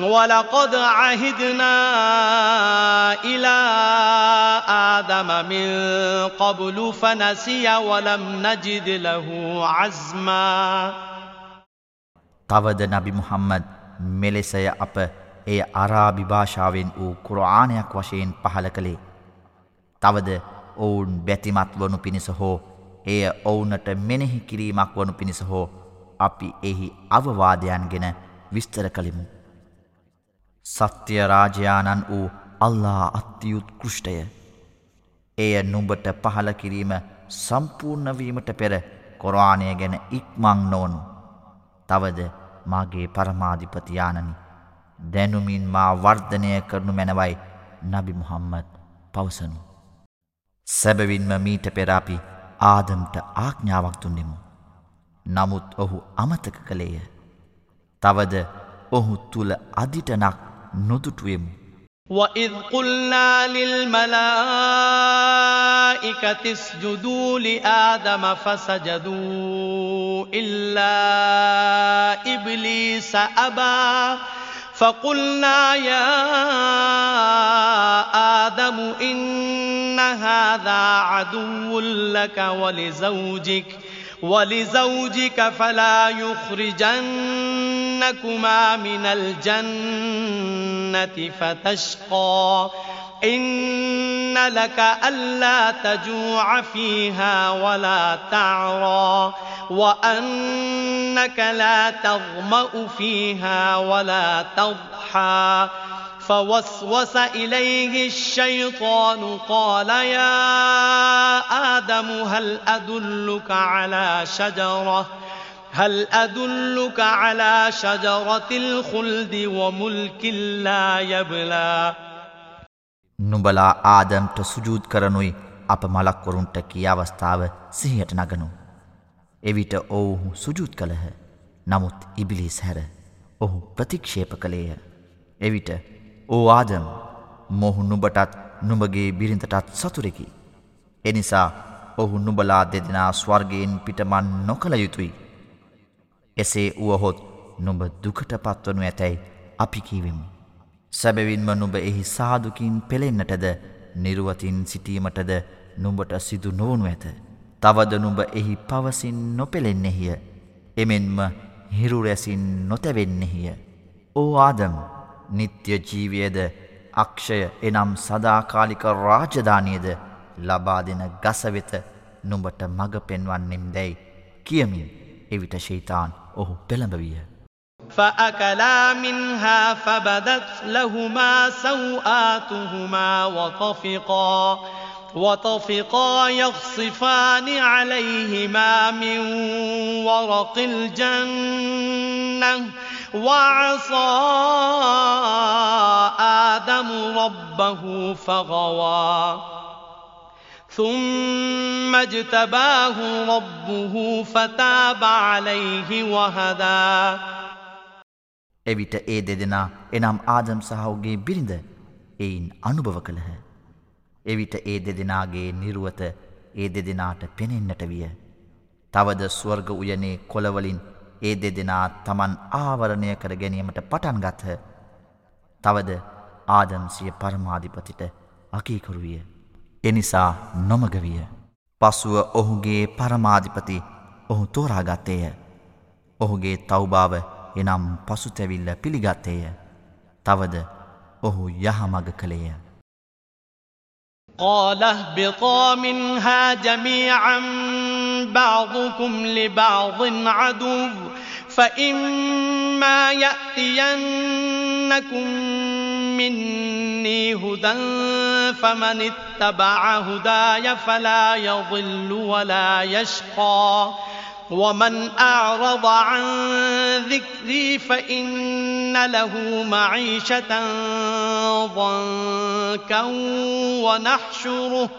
ولقد عهدنا إلى آدم من قبل فنسي ولم نجد له عزما තවද නබි මුහම්මද් මෙලෙසය අප එය අරාබි භාෂාවෙන් වූ කුරආනයක් වශයෙන් පහල කළේ. තවද ඔවුන් බැතිමත් වනු පිණිස හෝ එය ඔවුනට මෙනෙහි කිරීමක් වනු පිණිස හෝ අපි එහි අවවාදයන් ගෙන විස්තර කළෙමු. සත්‍යය රාජයාණන් වූ අල්ලා අත්තියුත් කෘෂ්ටය. එය නුඹට පහල කිරීම සම්පූර්ණවීමට පෙර කොරවානය ගැන ඉක්මං නොවනු. තවද මාගේ පරමාධිපතියානනි දැනුමින් මා වර්ධනය කරනු මැනවයි නබි මුහම්මද පවසනු. සැබවින්ම මීට පෙරාපි ආදම්ට ආඥාවක් දුන්නෙමු. නමුත් ඔහු අමතක කළේය. තවද ඔහු තුළ අදිටනක් නොදුටුවෙමු. وَإِذْ قُلْنَا لِلْمَلَائِكَةِ اسْجُدُوا لِآدَمَ فَسَجَدُوا إِلَّا إِبْلِيسَ أَبَى فقلنا يا آدم إن هذا عدو لك ولزوجك ولزوجك فلا يخرجنكما من الجنة الجنة فتشقى. إن لك ألا تجوع فيها ولا تعرى وأنك لا تظمأ فيها ولا تضحى. فوسوس إليه الشيطان قال يا آدم هل أدلك على شجرة؟ هل أدلك على شجرة الخلد وملك لا يبلى නුඹලා ආදම්ට සුජූත් කරනුයි අප මලක්වරුන්ට කිය අවස්ථාව සිහියට නගනු. එවිට ඔවුහු සුජූත් කළහ නමුත් ඉබිලිස් හැර ඔහු ප්‍රතික්ෂේප කළේය. එවිට ඕ ආදම් මොහු නුබටත් නුඹගේ බිරිඳටත් සතුරෙකි. එනිසා ඔහු නුබලා දෙදෙනා ස්වර්ගයෙන් පිටමන් නොකළ යුතුයි. එසේ වුවහොත් නුඹ දුකට පත්වනු ඇතැයි අපි කීවෙමු. සැබවින්ම නුඹ එහි සාදුකින් පෙළෙන්නටද නිරුවතින් සිටීමටද නුඹට සිදු නොවනු ඇත. තවද නුඹ එහි පවසින් නොපෙළෙන්නෙහිය. එමෙන්ම හිරුරැසින් නොතැවෙන්නෙහිය. ඕ ආදම් නිත්‍ය ජීවයද අක්ෂය එනම් සදාකාලික රාජධානයද ලබා දෙන ගසවෙත නුඹට මඟ පෙන්වන්නෙම් දැයි කියමින් එවිට ශීතාන් ඔහු පෙළඹවිය. فأكلا منها فبدت لهما سوآتهما وطفقا وطفقا يخصفان عليهما من ورق الجنة وعصى آدم ربه فغوى ثم اجتباه ربه فتاب عليه وهدى එවිට ඒ දෙදෙනා එනම් ආදම් සහෝගේ බිරිඳ එයින් අනුභව කළහ. එවිට ඒ දෙදෙනාගේ නිරුවත ඒ දෙදෙනාට පෙනෙන්නට විය. තවද ස්වර්ග උයනේ කොළවලින් ඒ දෙදෙනා තමන් ආවරණය කර ගැනීමට පටන් ගත්හ. තවද ආදම්සිය පරමාධිපතිට අකීකරුවිය. එනිසා නොමගවිය. පසුව ඔහුගේ පරමාධිපති ඔහු තෝරාගත්තේය. ඔහුගේ තවබාව එනම් පසුතැවිල්ල පිළිගත්තේය. තවද ඔහු යහමග කළේය. قال اهبطا منها جميعا بعضكم لبعض عدو فإما يأتينكم مني هدى فمن اتبع هداي فلا يضل ولا يشقى ومن أعرض عن ذكري فإن له معيشة ضنكا ونحشره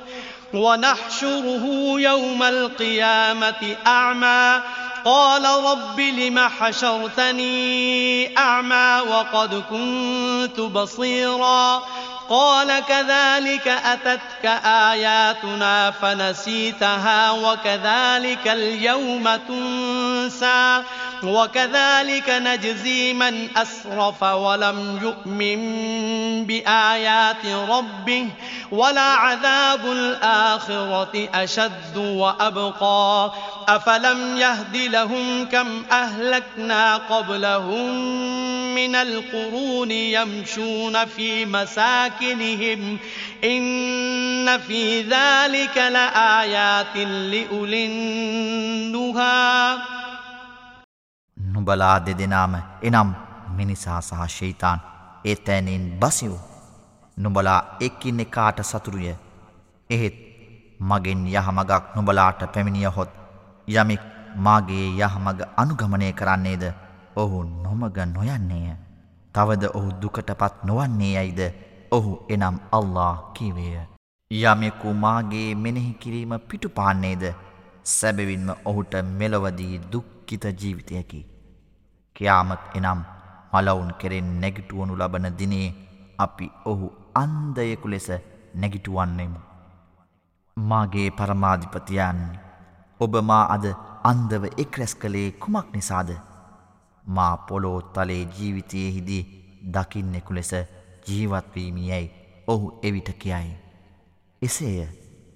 ونحشره يوم القيامة أعمى قال رب لم حشرتني أعمى وقد كنت بصيراً قال كذلك أتتك آياتنا فنسيتها وكذلك اليوم تنسى وكذلك نجزي من أسرف ولم يؤمن بآيات ربه ولعذاب الآخرة أشد وأبقى أفلم يهد لهم كم أهلكنا قبلهم من القرون يمشون في مساكنهم إن في ذلك لآيات لأولي النهى නුබලා දෙදෙනාම එනම් මිනිසා සහ ශීතාන් ඒ තැනින් බසිව් නුබලා එක්කින් එකාට සතුරුය එහෙත් මගෙන් යහමගක් නුබලාට පැමිණිය හොත් යමෙක් මාගේ යහමග අනුගමනය කරන්නේද ඔහු නොමග නොයන්නේය තවද ඔහු දුකටපත් නොවන්නේ යයිද ඔහු එනම් අල්له කීවේය යමෙකු මාගේ මෙනෙහි කිරීම පිටුපාන්නේද සැබවින්ම ඔහුට මෙලොවදී දුක්කිත ජීවිතයකි කයාමත් එනම් මලවුන් කෙරෙන් නැගිටුවනු ලබන දිනේ අපි ඔහු අන්දයෙකු ලෙස නැගිටුවන්නෙමු. මාගේ පරමාධිපතියන් ඔබ මා අද අන්දව එක්රැස් කළේ කුමක් නිසාද. මා පොලෝ තලේ ජීවිතයෙහිදී දකින්නෙකු ලෙස ජීවත්වීමියැයි ඔහු එවිට කියයි. එසේය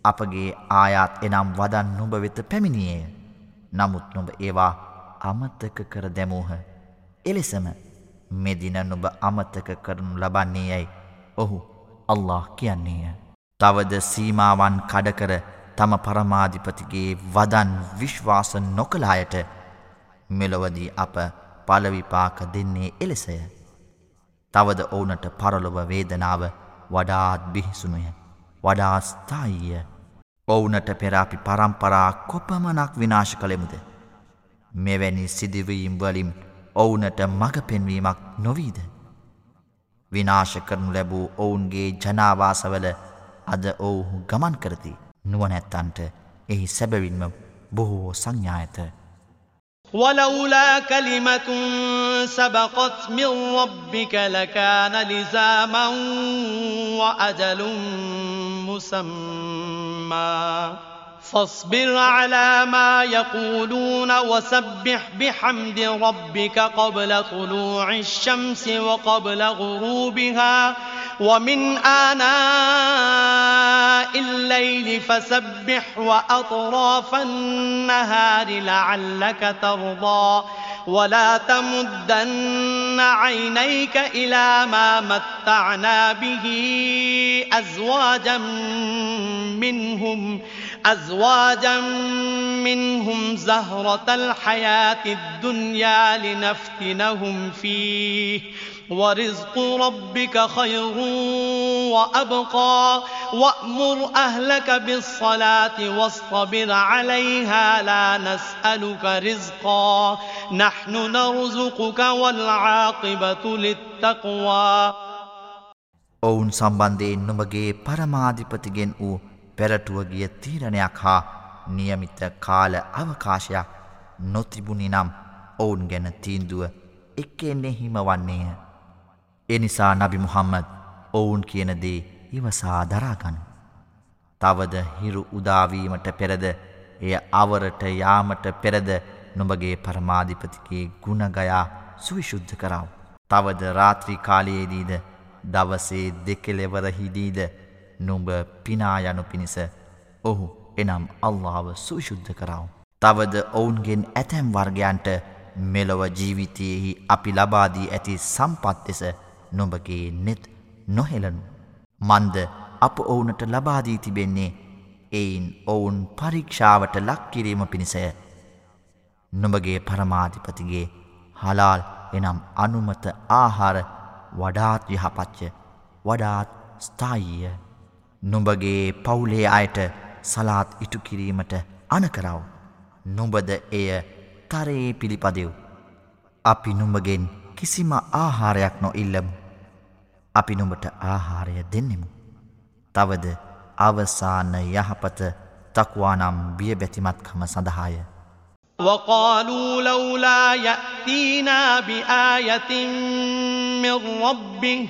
අපගේ ආයාත් එනම් වදන් නුඹ වෙත පැමිණියය. නමුත් නොඹ ඒවා අමත්තක කර දැමූහ. එලෙසම මෙදින නුබ අමතක කරනු ලබන්නේ යැයි ඔහු අල්له කියන්නේය. තවද සීමාවන් කඩකර තම පරමාධිපතිගේ වදන් විශ්වාස නොකලායට මෙලොවදී අප පලවිපාක දෙන්නේ එලෙසය. තවද ඕනට පරලොව වේදනාව වඩාත් බිහිසුනුය වඩා ස්ථායිය ඔවුනට පෙරාපි පරම්පරා කොපමනක් විනාශ කළෙමුද. මෙවැනි සිදිවීම් වලින් ඔවුනට මඟ පෙන්වීමක් නොවීද. විනාශ කරනු ලැබූ ඔවුන්ගේ ජනාවාසවල අද ඔවුහු ගමන් කරති නුවනැත්තන්ට එහි සැබවින්ම බොහෝ සංඥායත. ولولا كلمة سبقت من ربك لكان لزاما وأجل مسمى. فاصبر على ما يقولون وسبح بحمد ربك قبل طلوع الشمس وقبل غروبها. ومن آناء الليل فسبح وأطراف النهار لعلك ترضى. ولا تمدن عينيك إلى ما متعنا به أزواجا منهم. أزواجا منهم زهرة الحياة الدنيا لنفتنهم فيه ورزق ربك خير وأبقى وأمر أهلك بالصلاة واصطبر عليها لا نسألك رزقا نحن نرزقك والعاقبة للتقوى ඔවුන් සම්බන්ධයෙන් නුඹගේ පරමාධිපතිගෙන් වූ පෙරටුව ගිය තීරණයක් හා නියමිත කාල අවකාශයක් නොතිබුණි නම් ඔවුන් ගැන තීන්දුව එක්කෙන්නේ හිම වන්නේය. එනිසා නබි මුහම්මද ඔවුන් කියනදේ ඉවසා දරාගන්න. තවද හිරු උදාවීමට පෙරද එය අවරට යාමට පෙරද නොබගේ පරමාධිපතිගේ ගුණගයා සුවිශුද්ධ කරාව. තවද රාත්‍රී කාලයේදීද දවසේ දෙකෙලෙවරහිදීද නුඹ පිනායනු පිණිස ඔහු එනම් අල්ලාව සුවිශුද්ධ කරාව. තවද ඔවුන්ගෙන් ඇතැම් වර්ගයන්ට මෙලොව ජීවිතයෙහි අපි ලබාදී ඇති සම්පත් දෙස නොඹගේ නෙත් නොහෙලනු. මන්ද අප ඔවුනට ලබාදී තිබෙන්නේ එයින් ඔවුන් පරීක්ෂාවට ලක්කිරීම පිණිසය. නොඹගේ පරමාධිපතිගේ හලාල් එනම් අනුමත ආහාර වඩාත් යහපච්ච වඩාත් ස්ථායිය. නුඹගේ පවුලේ අයට සලාත් ඉටු කිරීමට අනකරව. නුඹද එය තරයේ පිළිපදව්. අපි නුඹගෙන් කිසිම ආහාරයක් නො ඉල්ලමු. අපි නුඹට ආහාරය දෙන්නෙමු. තවද අවසාන යහපත තක්වානම් බියබැතිමත්කම සඳහාය. وقالوا لولا يأتينا بآية من ربه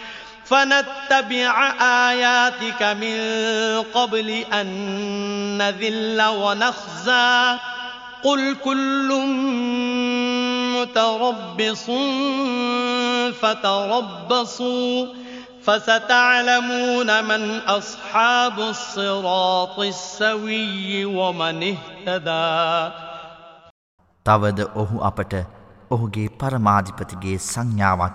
فنتبع آياتك من قبل أن نذل ونخزى قل كل متربص فتربصوا فستعلمون من أصحاب الصراط السوي ومن اهتدى තවද ඔහු අපට ඔහුගේ පරමාධිපතිගේ සංඥාවක්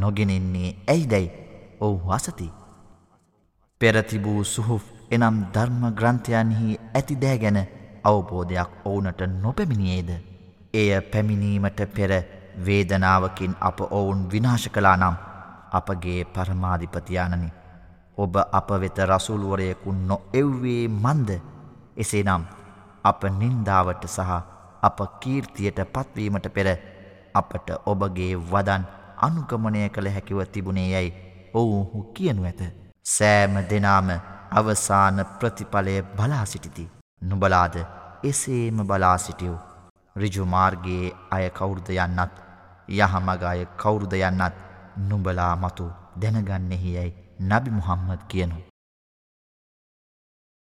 නොගෙනෙන්නේ ඇයිදැයි ඔහු අසති. පෙරතිබූ සුහුෆ් එනම් ධර්ම ග්‍රන්ථයන්හි ඇති දෑ ගැන අවබෝධයක් ඕනට නොපැමිණියේද. එය පැමිණීමට පෙර වේදනාවකින් අප ඔවුන් විනාශ කලා නම් අපගේ පරමාධිපතියානනි ඔබ අප වෙත රසුල්ුවරයකු නො එව්වේ මන්ද එසේනම් අප නින්දාවට සහ අප කීර්තියට පත්වීමට පෙර අපට ඔබගේ වදන් අනුගමනය කළ හැකිව තිබුණේ යැයි ඔවුහු කියනු ඇත. සෑම දෙනාම අවසාන ප්‍රතිඵලය බලා සිටිති. නුබලාද එසේම බලා සිටියව්. රිජුමාර්ගයේ අය කවුරුද යන්නත් යහමග අය කවුරුද යන්නත් නුඹලා මතු දැනගන්නෙහි යැයි නබි මුහම්මද් කියනු.